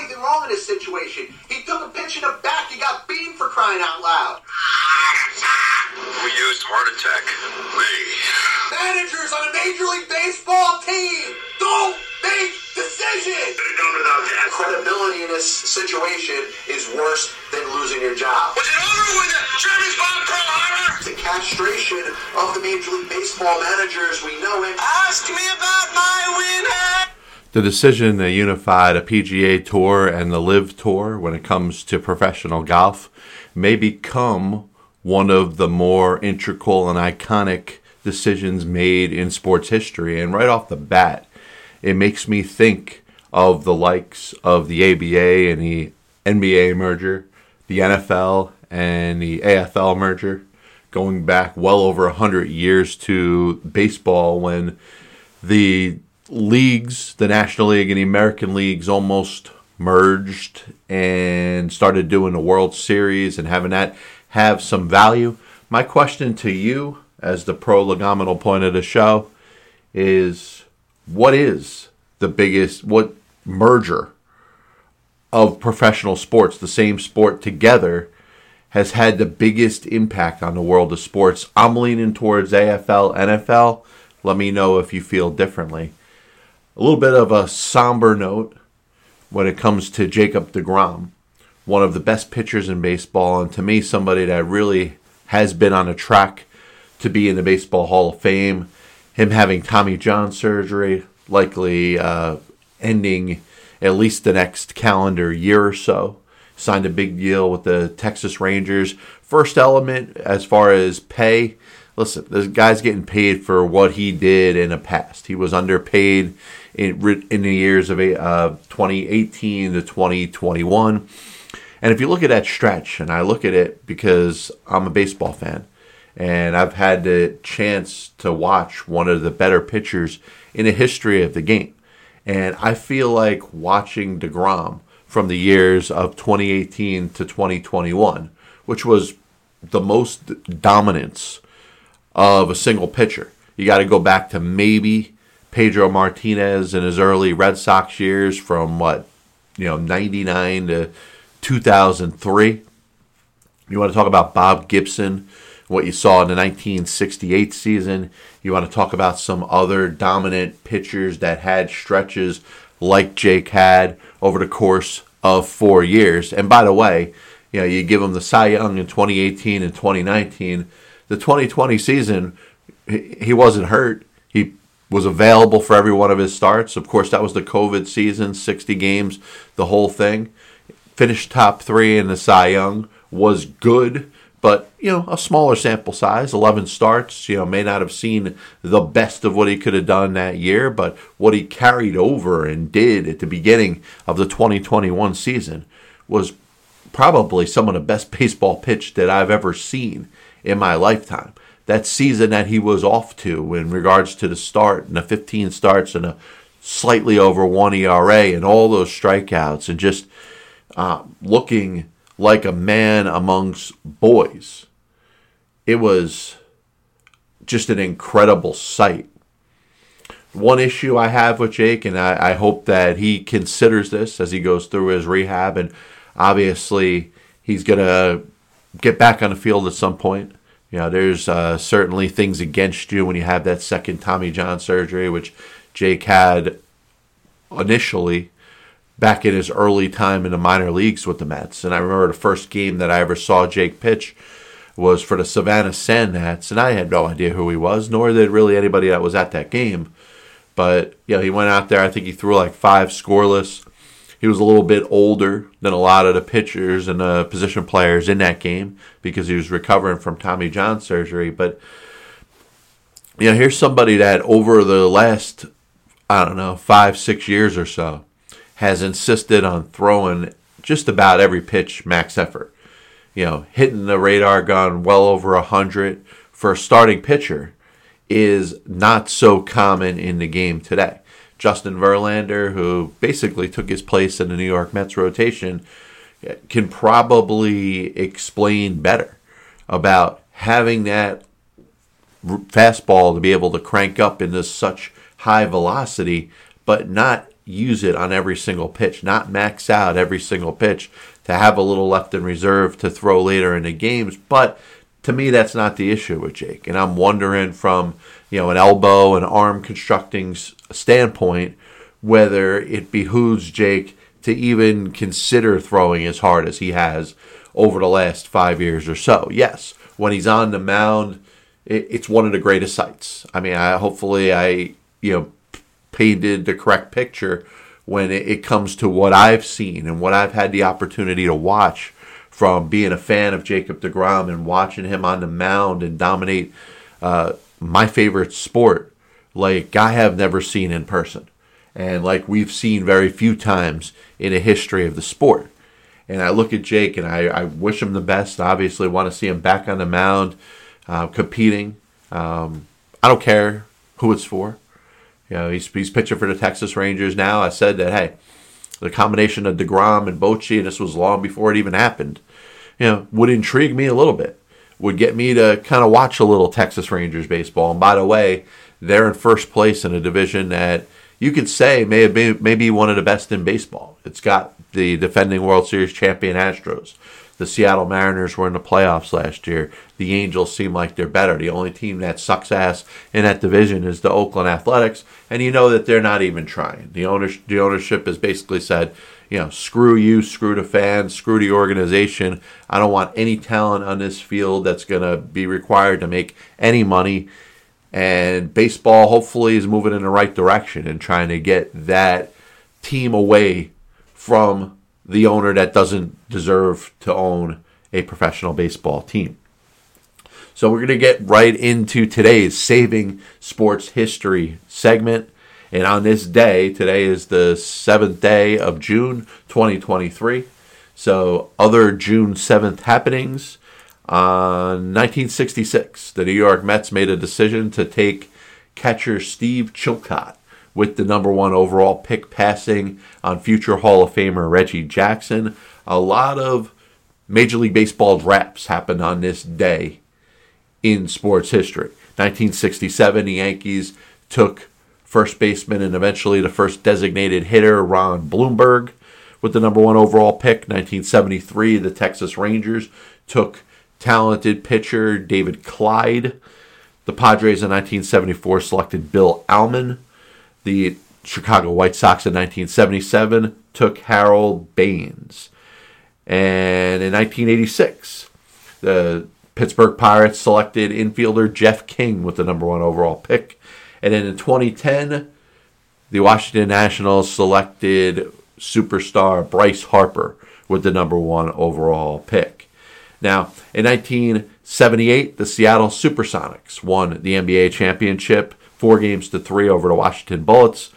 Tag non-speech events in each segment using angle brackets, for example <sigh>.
anything wrong in this situation. He took a pitch in the back. He got beamed for crying out loud. Who used heart attack? Me. Managers on a Major League Baseball team don't make decisions. Could have done without that. Credibility in this situation is worse than losing your job. Was it over with the Germans bomb Pearl Harbor? The castration of the Major League Baseball managers, we know it. Ask me about my winner. The decision to unify the PGA Tour and the LIV Tour when it comes to professional golf may become one of the more integral and iconic decisions made in sports history. And right off the bat, it makes me think of the likes of the ABA and the NBA merger, the NFL and the AFL merger, going back well over 100 years to baseball when the leagues, the National League and the American Leagues, almost merged and started doing the World Series and having that have some value. My question to you, as the pro legometal point of the show, is what is the biggest, what merger of professional sports, the same sport together, has had the biggest impact on the world of sports? I'm leaning towards AFL, NFL. Let me know if you feel differently a little bit of a somber note when it comes to Jacob DeGrom, one of the best pitchers in baseball, and to me, somebody that really has been on a track to be in the Baseball Hall of Fame. Him having Tommy John surgery, likely uh, ending at least the next calendar year or so. Signed a big deal with the Texas Rangers. First element as far as pay listen, this guy's getting paid for what he did in the past. He was underpaid in, in the years of uh, 2018 to 2021. And if you look at that stretch, and I look at it because I'm a baseball fan, and I've had the chance to watch one of the better pitchers in the history of the game. And I feel like watching DeGrom from the years of 2018 to 2021, which was the most dominance of a single pitcher. You got to go back to maybe Pedro Martinez in his early Red Sox years from what, you know, 99 to 2003. You want to talk about Bob Gibson, what you saw in the 1968 season. You want to talk about some other dominant pitchers that had stretches like Jake had over the course of four years. And by the way, you know, you give him the Cy Young in 2018 and 2019 the 2020 season, he wasn't hurt. Was available for every one of his starts. Of course, that was the COVID season, 60 games, the whole thing. Finished top three in the Cy Young, was good, but, you know, a smaller sample size, 11 starts, you know, may not have seen the best of what he could have done that year, but what he carried over and did at the beginning of the 2021 season was probably some of the best <laughs> baseball pitch that I've ever seen in my lifetime. That season that he was off to in regards to the start and the 15 starts and a slightly over one ERA and all those strikeouts and just uh, looking like a man amongst boys. It was just an incredible sight. One issue I have with Jake, and I, I hope that he considers this as he goes through his rehab, and obviously he's going to get back on the field at some point. You know, there's uh, certainly things against you when you have that second Tommy John surgery, which Jake had initially back in his early time in the minor leagues with the Mets. And I remember the first game that I ever saw Jake pitch was for the Savannah Sand Gnats, and I had no idea who he was, nor did really anybody that was at that game. But you know, he went out there. I think he threw like five scoreless he was a little bit older than a lot of the pitchers and the position players in that game because he was recovering from Tommy John surgery. But you know, here's somebody that over the last I don't know five six years or so has insisted on throwing just about every pitch max effort. You know, hitting the radar gun well over a hundred for a starting pitcher is not so common in the game today. Justin Verlander, who basically took his place in the New York Mets rotation, can probably explain better about having that fastball to be able to crank up into such high velocity, but not use it on every single pitch, not max out every single pitch, to have a little left in reserve to throw later in the games. But to me, that's not the issue with Jake. And I'm wondering from you know an elbow and arm constructing standpoint whether it behooves Jake to even consider throwing as hard as he has over the last five years or so. Yes, when he's on the mound, it's one of the greatest sights. I mean, I, hopefully I you know painted the correct picture when it comes to what I've seen and what I've had the opportunity to watch from being a fan of Jacob DeGrom and watching him on the mound and dominate uh, my favorite sport like I have never seen in person and like we've seen very few times in a history of the sport. And I look at Jake and I, I wish him the best. Obviously, want to see him back on the mound, uh, competing. Um, I don't care who it's for. You know, he's, he's pitching for the Texas Rangers now. I said that, hey, the combination of DeGrom and Bochy, and this was long before it even happened, you know, would intrigue me a little bit. Would get me to kind of watch a little Texas Rangers baseball. And by the way, they're in first place in a division that – you could say may have been maybe one of the best in baseball. It's got the defending World Series champion Astros. The Seattle Mariners were in the playoffs last year. The Angels seem like they're better. The only team that sucks ass in that division is the Oakland Athletics, and you know that they're not even trying. The owner, the ownership has basically said, you know, screw you, screw the fans, screw the organization. I don't want any talent on this field that's going to be required to make any money and baseball hopefully is moving in the right direction and trying to get that team away from the owner that doesn't deserve to own a professional baseball team. So we're going to get right into today's Saving Sports History segment. And on this day, today is the 7th day of June 2023. So, other June 7th happenings uh, 1966, the New York Mets made a decision to take catcher Steve Chilcott with the number one overall pick, passing on future Hall of Famer Reggie Jackson. A lot of Major League Baseball drafts happened on this day in sports history. 1967, the Yankees took first baseman and eventually the first designated hitter, Ron Blomberg, with the number one overall pick. 1973, the Texas Rangers took talented pitcher David Clyde. The Padres in 1974 selected Bill Almon. The Chicago White Sox in 1977 took Harold Baines. And in 1986, the Pittsburgh Pirates selected infielder Jeff King with the number one overall pick. And then in 2010, the Washington Nationals selected superstar Bryce Harper with the number one overall pick. Now, in 1978, the Seattle Supersonics won the NBA championship, four games to three over the Washington Bullets.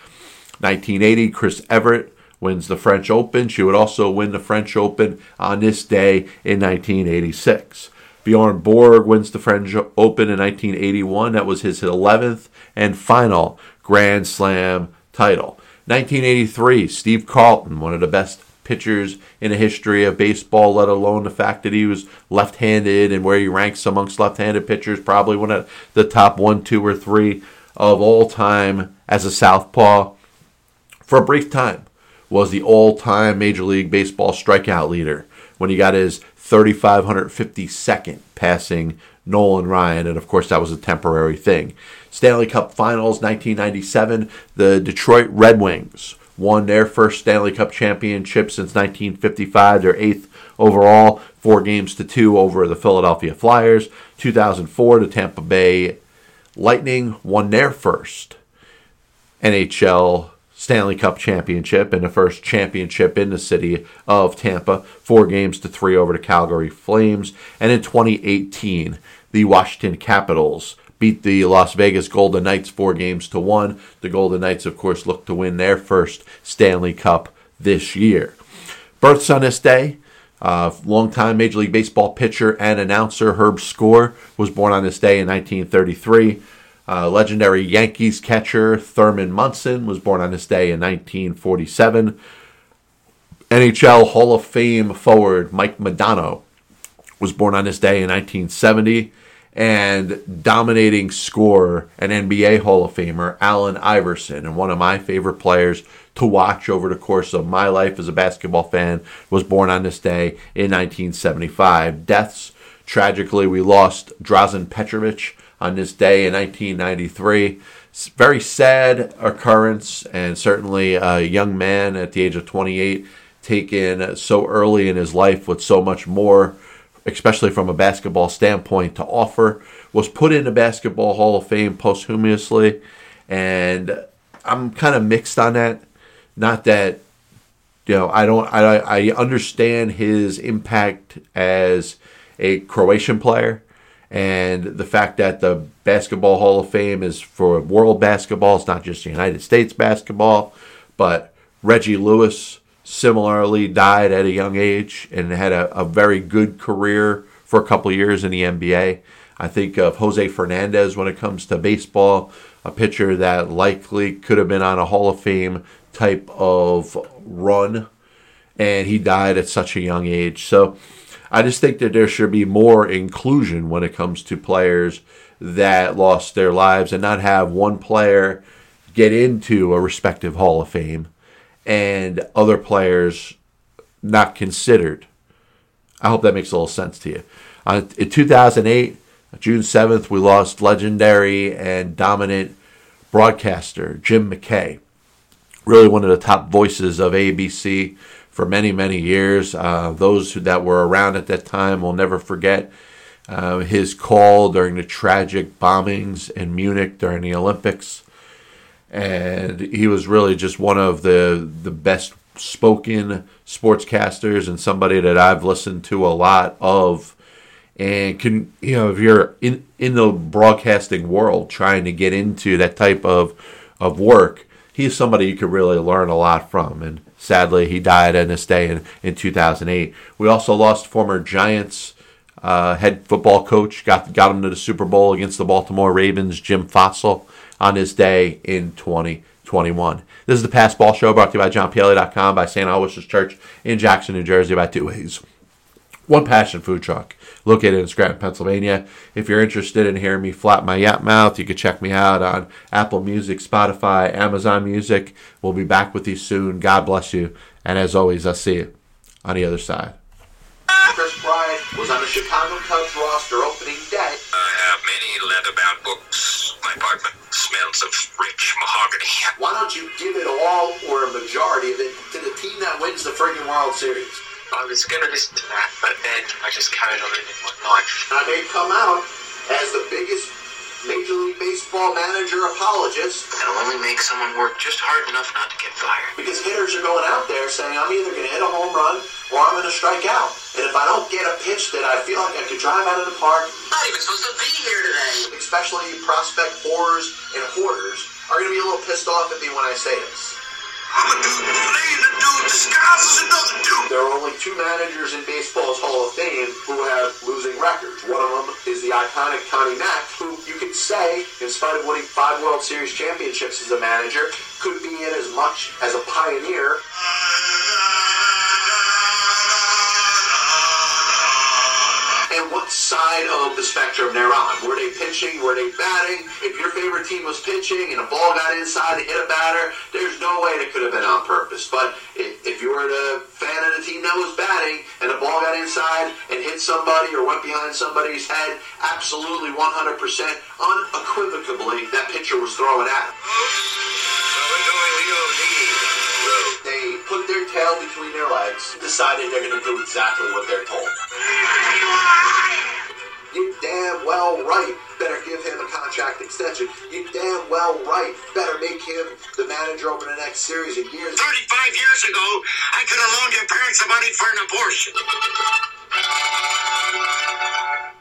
1980, Chris Evert wins the French Open. She would also win the French Open on this day in 1986. Bjorn Borg wins the French Open in 1981. That was his 11th and final Grand Slam title. 1983, Steve Carlton, one of the best pitchers in the history of baseball, let alone the fact that he was left handed and where he ranks amongst left handed pitchers, probably one of the top one, two, or three of all time as a southpaw. For a brief time, was the all time Major League Baseball strikeout leader when he got his 3,552nd passing Nolan Ryan, and of course that was a temporary thing. Stanley Cup Finals 1997, the Detroit Red Wings won their first Stanley Cup championship since 1955, their eighth overall, four games to two over the Philadelphia Flyers. 2004, the Tampa Bay Lightning won their first NHL Stanley Cup championship and the first championship in the city of Tampa, four games to three over the Calgary Flames. And in 2018, the Washington Capitals beat the Las Vegas Golden Knights four games to one. The Golden Knights, of course, look to win their first Stanley Cup this year. Births on this day. Uh, longtime Major League Baseball pitcher and announcer Herb Score was born on this day in 1933. Uh, legendary Yankees catcher Thurman Munson was born on this day in 1947. NHL Hall of Fame forward Mike Modano was born on this day in 1970. And dominating scorer and NBA Hall of Famer Allen Iverson, and one of my favorite players to watch over the course of my life as a basketball fan, was born on this day in 1975. Deaths, tragically, we lost Drazen Petrovic on this day in 1993. Very sad occurrence, and certainly a young man at the age of 28 taken so early in his life with so much more, especially from a basketball standpoint, to offer. Was put in the Basketball Hall of Fame posthumously, and I'm kind of mixed on that. Not that you know I don't I I understand his impact as a Croatian player and the fact that the Basketball Hall of Fame is for world basketball, it's not just United States basketball, but Reggie Lewis similarly died at a young age and had a, a very good career for a couple years in the NBA. I think of Jose Fernandez when it comes to baseball, a pitcher that likely could have been on a Hall of Fame type of run, and he died at such a young age. So I just think that there should be more inclusion when it comes to players that lost their lives and not have one player get into a respective Hall of Fame and other players not considered. I hope that makes a little sense to you. Uh, in 2008, June 7th, we lost legendary and dominant broadcaster Jim McKay really one of the top voices of ABC for many, many years. Uh, those that were around at that time will never forget uh, his call during the tragic bombings in Munich during the Olympics. And he was really just one of the, the best spoken sportscasters and somebody that I've listened to a lot of. And can you know if you're in in the broadcasting world trying to get into that type of of work, he's somebody you could really learn a lot from. And sadly, he died on this day in, in 2008. We also lost former Giants uh, head football coach, got, got him to the Super Bowl against the Baltimore Ravens, Jim Fassel, on this day in 2021. This is the Passed Ball Show brought to you by JohnPielli.com, by St. Aloysius Church in Jackson, New Jersey, by Two Ways. One Passion Food Truck located in Scranton, Pennsylvania. If you're interested in hearing me flap my yap mouth, you can check me out on Apple Music, Spotify, Amazon Music. We'll be back with you soon. God bless you. And as always, I'll see you on the other side. Kris Bryant was on the Chicago Cubs roster opening day. I have many leather-bound books. My apartment smells of rich mahogany. <laughs> Why don't you give it all or a majority of it to the team that wins the friggin' World Series? I was gonna listen to that, but then I just carried on living my life. And I may come out as the biggest Major League Baseball manager apologist That'll only make someone work just hard enough not to get fired. because hitters are going out there saying I'm either going to hit a home run or I'm going to strike out. And if I don't get a pitch that I feel like I could drive out of the park, Not even supposed to be here today. especially prospect whores and hoarders, are going to be a little pissed off at me when I say this. I'm a dude playing a dude disguised as another dude. There are only two managers in baseball's Hall of Fame who have losing records. One of them is the iconic Connie Mack, who you could say, in spite of winning five World Series championships as a manager, could be in as much as a pioneer. And what side of the spectrum they're on? Were they pitching? Were they batting? If your favorite team was pitching and a ball got inside and hit a batter, there's no way that could have been on purpose. But if, you were a fan of the team that was batting and the ball got inside and hit somebody or went behind somebody's head, absolutely 100% unequivocally, that pitcher was throwing at him. They put their tail between their legs, decided they're going to do exactly what they're told. You damn well right better give him a contract extension. You damn well right better make him the manager over the next series of years. 35 years ago, I could have loaned your parents the money for an abortion.